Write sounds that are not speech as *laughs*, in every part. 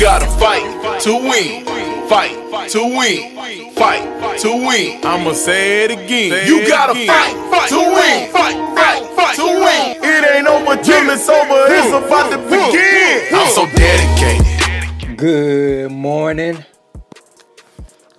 gotta fight to win. Fight to win. Fight to win. I'ma say it again. You gotta fight to win. Fight, fight, fight to win. It ain't over till it's over. It's about to begin. I'm so dedicated. Good morning.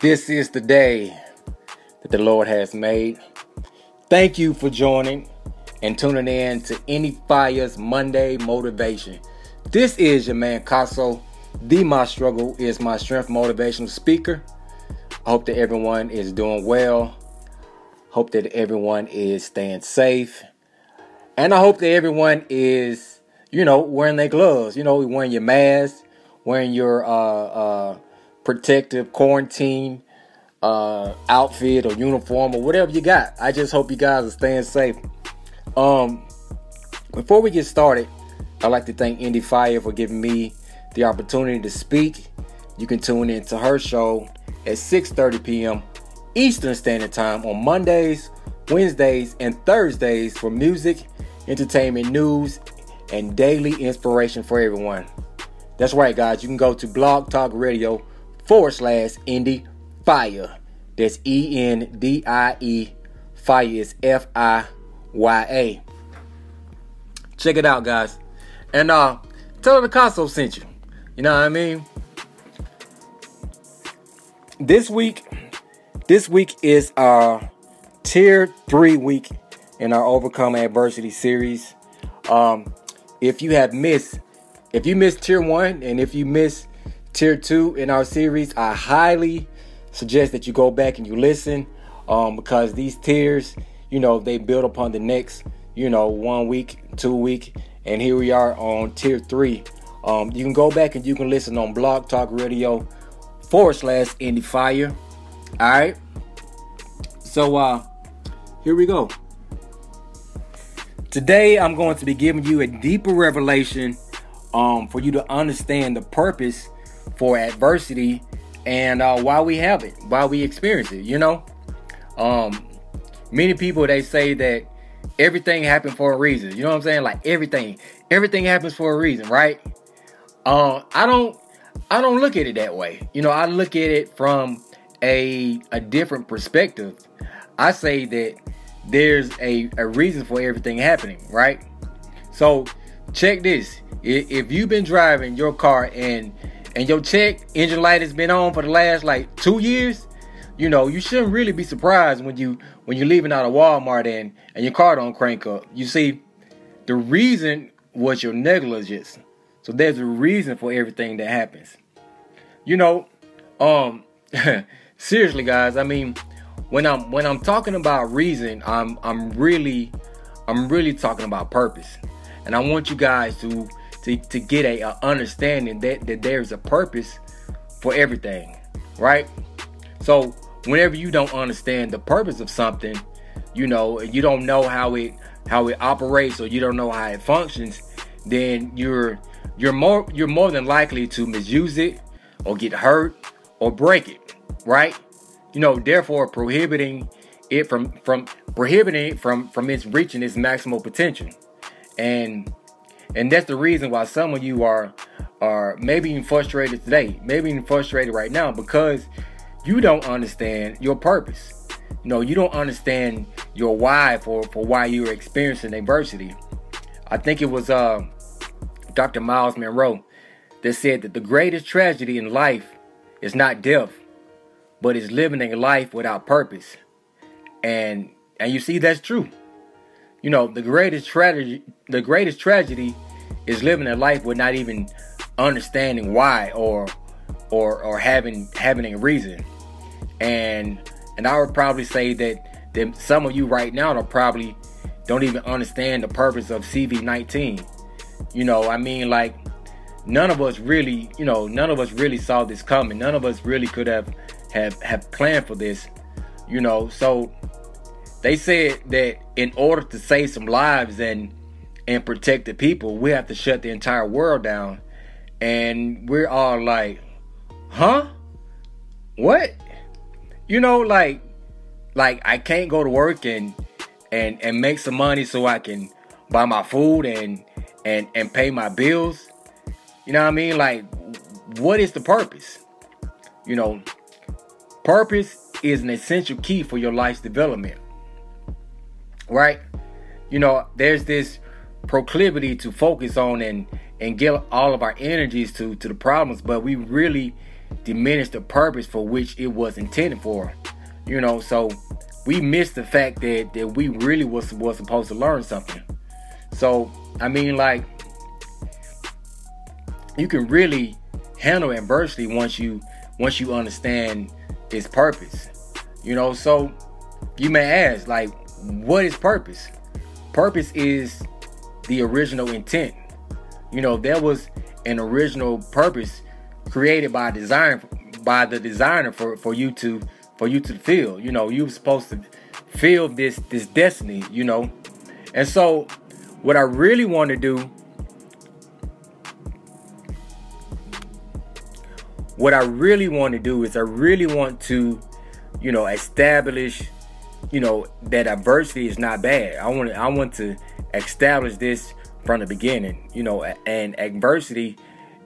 This is the day that the Lord has made. Thank you for joining and tuning in to Endie Fiya's Monday Motivation. This is your man Caso, the My Struggle is My Strength motivational speaker. I hope that everyone is doing well. Hope that everyone is staying safe. And I hope that everyone is, you know, wearing their gloves, you know, wearing your mask, wearing your uh, uh, protective quarantine uh, outfit or uniform or whatever you got. I just hope you guys are staying safe. Um, before we get started, I'd like to thank Endie Fiya for giving me the opportunity to speak. You can tune in to her show at 6:30 p.m. Eastern Standard Time on Mondays, Wednesdays, and Thursdays for music, entertainment, news, and daily inspiration for everyone. That's right, guys. You can go to Blog Talk Radio forward slash Endie Fiya. That's E N D I E. Fire is F I Y A. Check it out, guys. And uh tell her the console sent you. You know what I mean? This week, this week is our tier three week in our Overcome Adversity series. Um, if you have missed, if you missed tier one and if you missed tier two in our series, I highly suggest that you go back and you listen um, because these tiers, you know, they build upon the next, you know, one week, two week, and here we are on tier three. Um, you can go back and you can listen on Blog Talk Radio forward slash Endie Fiya. All right. So uh, here we go. Today I'm going to be giving you a deeper revelation um, for you to understand the purpose for adversity and uh, why we have it, why we experience it. You know, um, many people they say that everything happened for a reason. You know what I'm saying? Like everything, everything happens for a reason, right? Uh, I don't, I don't look at it that way. You know, I look at it from a a different perspective. I say that there's a, a reason for everything happening, right? So check this. If you've been driving your car and and your check engine light has been on for the last like two years, you know, you shouldn't really be surprised when you when you're leaving out of Walmart and and your car don't crank up. You see, the reason was your negligence. So there's a reason for everything that happens. You know, um *laughs* seriously guys, I mean, when I'm when I'm talking about reason, I'm I'm really I'm really talking about purpose. And I want you guys to to, to get a, a understanding that, that there's a purpose for everything, right? So whenever you don't understand the purpose of something, you know, you don't know how it how it operates or you don't know how it functions, then you're you're more you're more than likely to misuse it or get hurt or break it, right? You know, therefore prohibiting it from from prohibiting it from from its reaching its maximal potential. And and that's the reason why some of you are are maybe even frustrated today, maybe even frustrated right now because you don't understand your purpose. Know, you don't understand your why for, for why you're experiencing adversity. I think it was uh, Dr. Myles Munroe that said that the greatest tragedy in life is not death, but is living a life without purpose. And and you see that's true. You know, the greatest tragedy the greatest tragedy is living a life with not even understanding why or or or having having a reason. And and I would probably say that, that some of you right now are probably don't even understand the purpose of CV19. You know, I mean like none of us really, you know, none of us really saw this coming. None of us really could have have have planned for this. You know, so they said that in order to save some lives and and protect the people, we have to shut the entire world down. And we're all like, huh? What? You know, like like I can't go to work and and and make some money so I can buy my food and and and pay my bills. You know what I mean? Like what is the purpose? You know, purpose is an essential key for your life's development. Right? You know, there's this proclivity to focus on and and get all of our energies to to the problems, but we really diminish the purpose for which it was intended for. You know, so we miss the fact that that we really was was supposed to learn something. So I mean, like you can really handle adversity once you once you understand its purpose. You know, so you may ask, like, what is purpose? Purpose is the original intent. You know, there was an original purpose created by design by the designer for, for you to for you to feel. You know, you were supposed to feel this this destiny, you know. And so what I really want to do what I really want to do is I really want to, you know, establish, you know, that adversity is not bad. I want to, I want to establish this from the beginning, you know, and adversity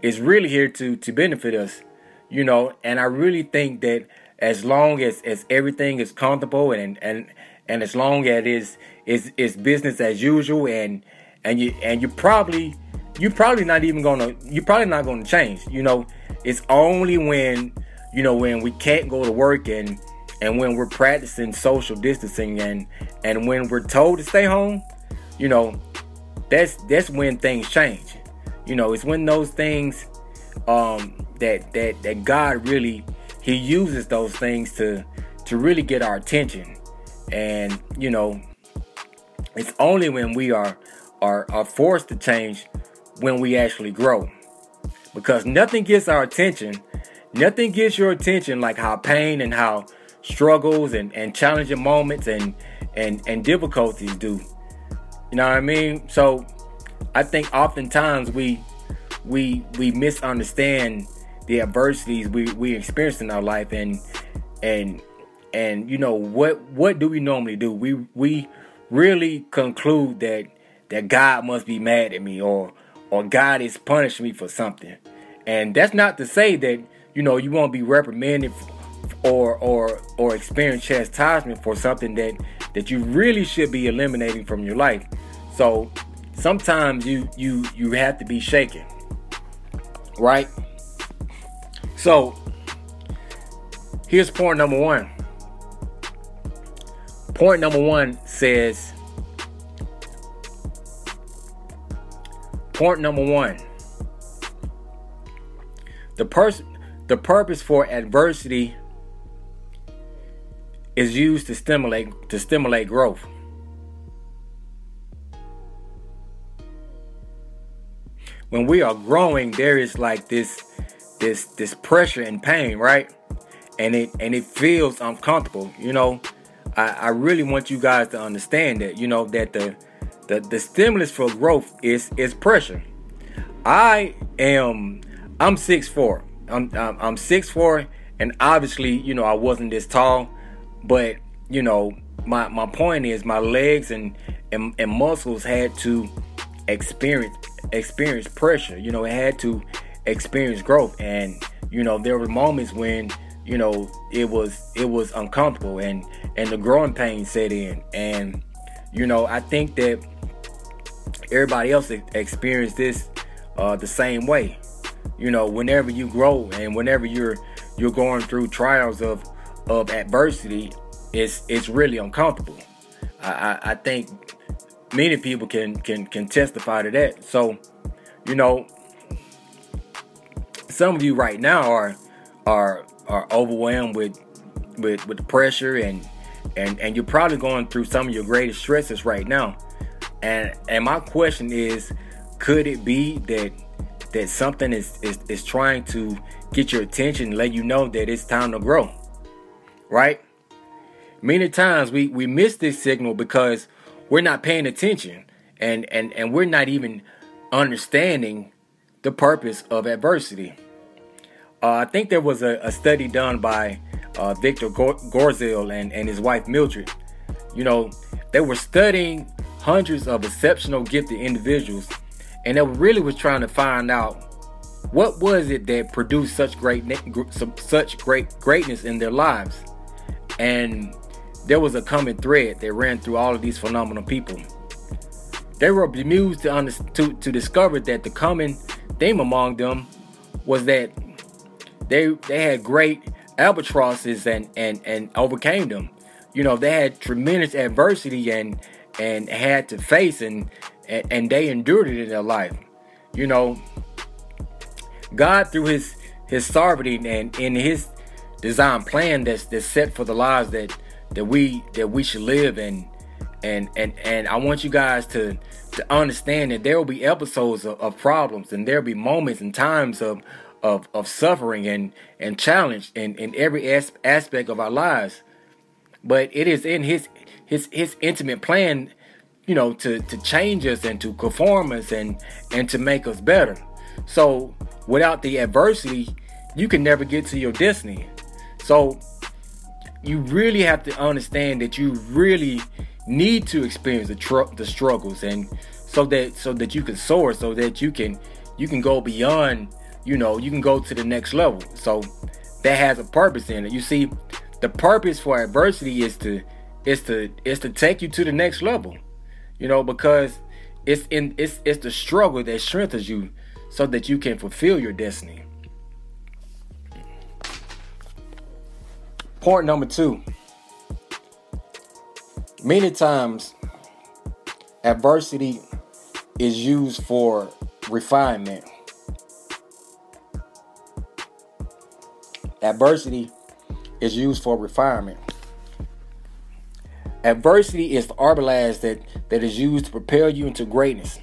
is really here to to benefit us, you know, and I really think that as long as as everything is comfortable and and and as long as it is is is business as usual and and you and you probably you're probably not even gonna you're probably not gonna change you know? It's only when you know when we can't go to work and and when we're practicing social distancing and and when we're told to stay home you know that's that's when things change. You know it's when those things um that that that god really he uses those things to to really get our attention and you know it's only when we are are, are forced to change when we actually grow. Because nothing gets our attention, nothing gets your attention like how pain and how struggles and, and challenging moments and, and, and difficulties do. You know what I mean? So I think oftentimes we we we misunderstand the adversities we, we experience in our life and and and you know what what do we normally do? We we really conclude that that God must be mad at me or or God is punishing me for something. And that's not to say that you know you won't be reprimanded or or or experience chastisement for something that that you really should be eliminating from your life. So sometimes you you you have to be shaken. Right? So here's point number 1. Point number 1 says Point number one. The person the purpose for adversity is used to stimulate to stimulate growth. When we are growing, there is like this this this pressure and pain, right? And it and it feels uncomfortable. You know, I, I really want you guys to understand that, you know, that the the, the stimulus for growth is is pressure. I am I'm 6'4. I'm I'm, I'm 6'4 and obviously, you know, I wasn't this tall, but you know, my my point is my legs and and, and muscles had to experience experience pressure. You know, it had to experience growth and you know, there were moments when you know it was it was uncomfortable and and the growing pain set in and you know i think that everybody else experienced this uh, the same way. You know, whenever you grow and whenever you're you're going through trials of of adversity, it's it's really uncomfortable. I, I, I think many people can can can testify to that. So, you know, some of you right now are are are overwhelmed with with with the pressure and and and you're probably going through some of your greatest stresses right now. And and my question is, could it be that that something is, is is trying to get your attention and let you know that it's time to grow? Right? Many times we, we miss this signal because we're not paying attention and, and, and we're not even understanding the purpose of adversity. Uh, I think there was a, a study done by uh, Victor Goertzel and, and his wife Mildred. You know, they were studying hundreds of exceptional gifted individuals and they really was trying to find out What was it that produced such great such great greatness in their lives? And there was a common thread that ran through all of these phenomenal people. They were bemused to, to, to discover that the common theme among them was that they they had great albatrosses and and and overcame them. You know, they had tremendous adversity and and had to face and and, they endured it in their life. You know, God through his his sovereignty and in his design plan that's that's set for the lives that that we that we should live and and and and I want you guys to to understand that there will be episodes of, of problems and there'll be moments and times of of, of suffering and and challenge in, in every as, aspect of our lives. But it is in his his his intimate plan you know to to change us and to conform us and and to make us better. So without the adversity you can never get to your destiny. So you really have to understand that you really need to experience the tr- the struggles and so that so that you can soar so that you can you can go beyond you know you can go to the next level so that has a purpose in it you see the purpose for adversity is to is to is to take you to the next level you know because it's in it's it's the struggle that strengthens you so that you can fulfill your destiny Point number two. Many times, adversity is used for refinement. Adversity is used for refinement. Adversity is the arbalest that, that is used to propel you into greatness.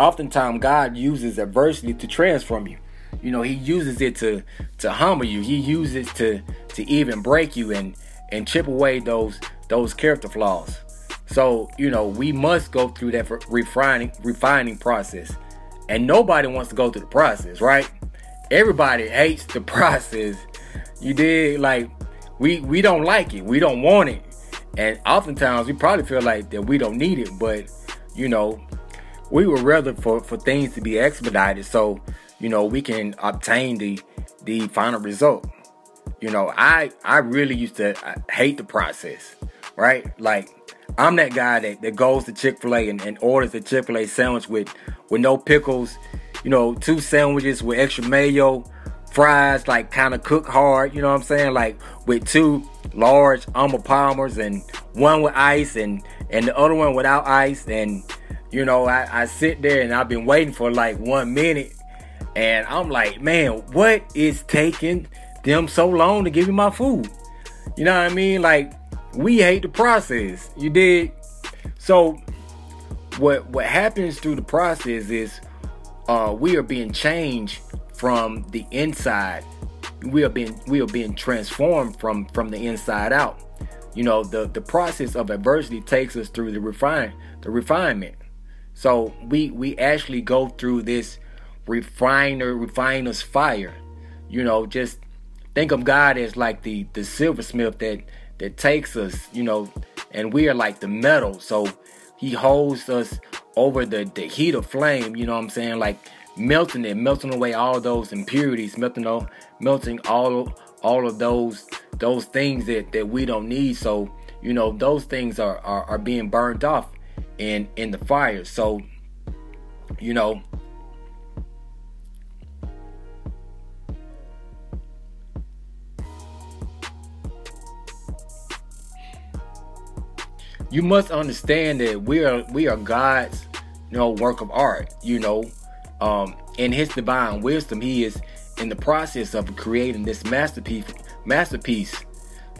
Oftentimes, God uses adversity to transform you. You know, He uses it to to humble you. He uses it to to even break you and and chip away those those character flaws. So you know we must go through that refining refining process, and nobody wants to go through the process, right? Everybody hates the *laughs* process. You did like we we don't like it, we don't want it, and oftentimes we probably feel like that we don't need it, but you know we would rather for for things to be expedited so you know we can obtain the the final result. You know, I I really used to hate the process, right? Like I'm that guy that, that goes to Chick Fil A and, and orders a Chick Fil A sandwich with with no pickles, you know, two sandwiches with extra mayo, fries like kind of cook hard, you know what I'm saying? Like with two large Arnold Palmers and one with ice and and the other one without ice and you know I, I sit there and I've been waiting for like one minute and I'm like, man, what is taking them so long to give me my food. You know what I mean? Like we hate the process. You did. So what what happens through the process is uh, we are being changed from the inside. We are being we are being transformed from from the inside out. You know the the process of adversity takes us through the refine the refinement. So we we actually go through this refiner refiner's fire. You know, just think of God as like the the silversmith that that takes us, you know, and we are like the metal. So he holds us over the the heat of flame, you know what I'm saying? Like melting it, melting away all those impurities, melting all melting all all of those those things that that we don't need. So, you know, those things are are, are being burned off in in the fire. So, you know, you must understand that we are we are God's you know work of art. You know, um, in His divine wisdom, He is in the process of creating this masterpiece. Masterpiece.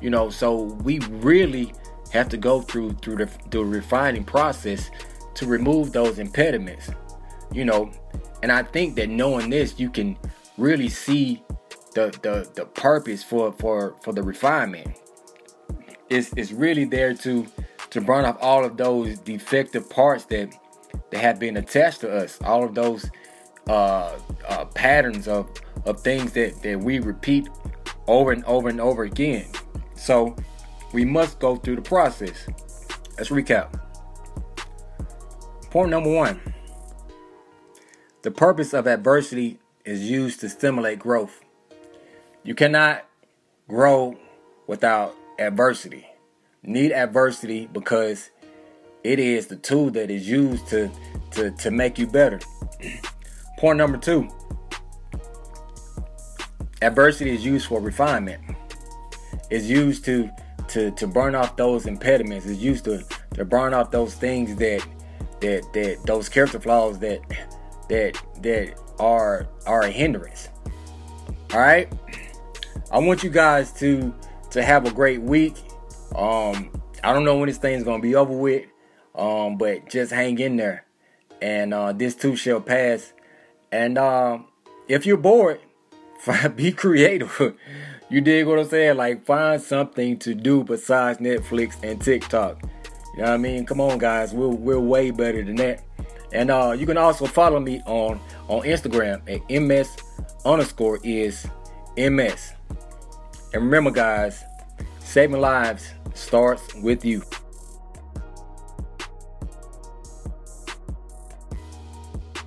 You know, so we really have to go through through the, the refining process to remove those impediments. You know, and I think that knowing this, you can really see the the, the purpose for for for the refinement. It's, it's really there to to burn off all of those defective parts that that have been attached to us, all of those uh, uh, patterns of of things that that we repeat over and over and over again. So we must go through the process. Let's recap. Point number one: the purpose of adversity is used to stimulate growth. You cannot grow without adversity. Need adversity because it is the tool that is used to to, to make you better. *clears throat* Point number two. Adversity is used for refinement. It's used to to to burn off those impediments. It's used to to burn off those things that that that those character flaws that that that are are a hindrance. All right. I want you guys to to have a great week. Um, I don't know when this thing's gonna be over with, um, but just hang in there, and uh, this too shall pass. And uh, if you're bored, *laughs* be creative. you dig what I'm saying? Like find something to do besides Netflix and TikTok. You know what I mean? Come on, guys. We're we're way better than that. And uh, you can also follow me on on Instagram at ms underscore is ms. And remember, guys, saving lives starts with you.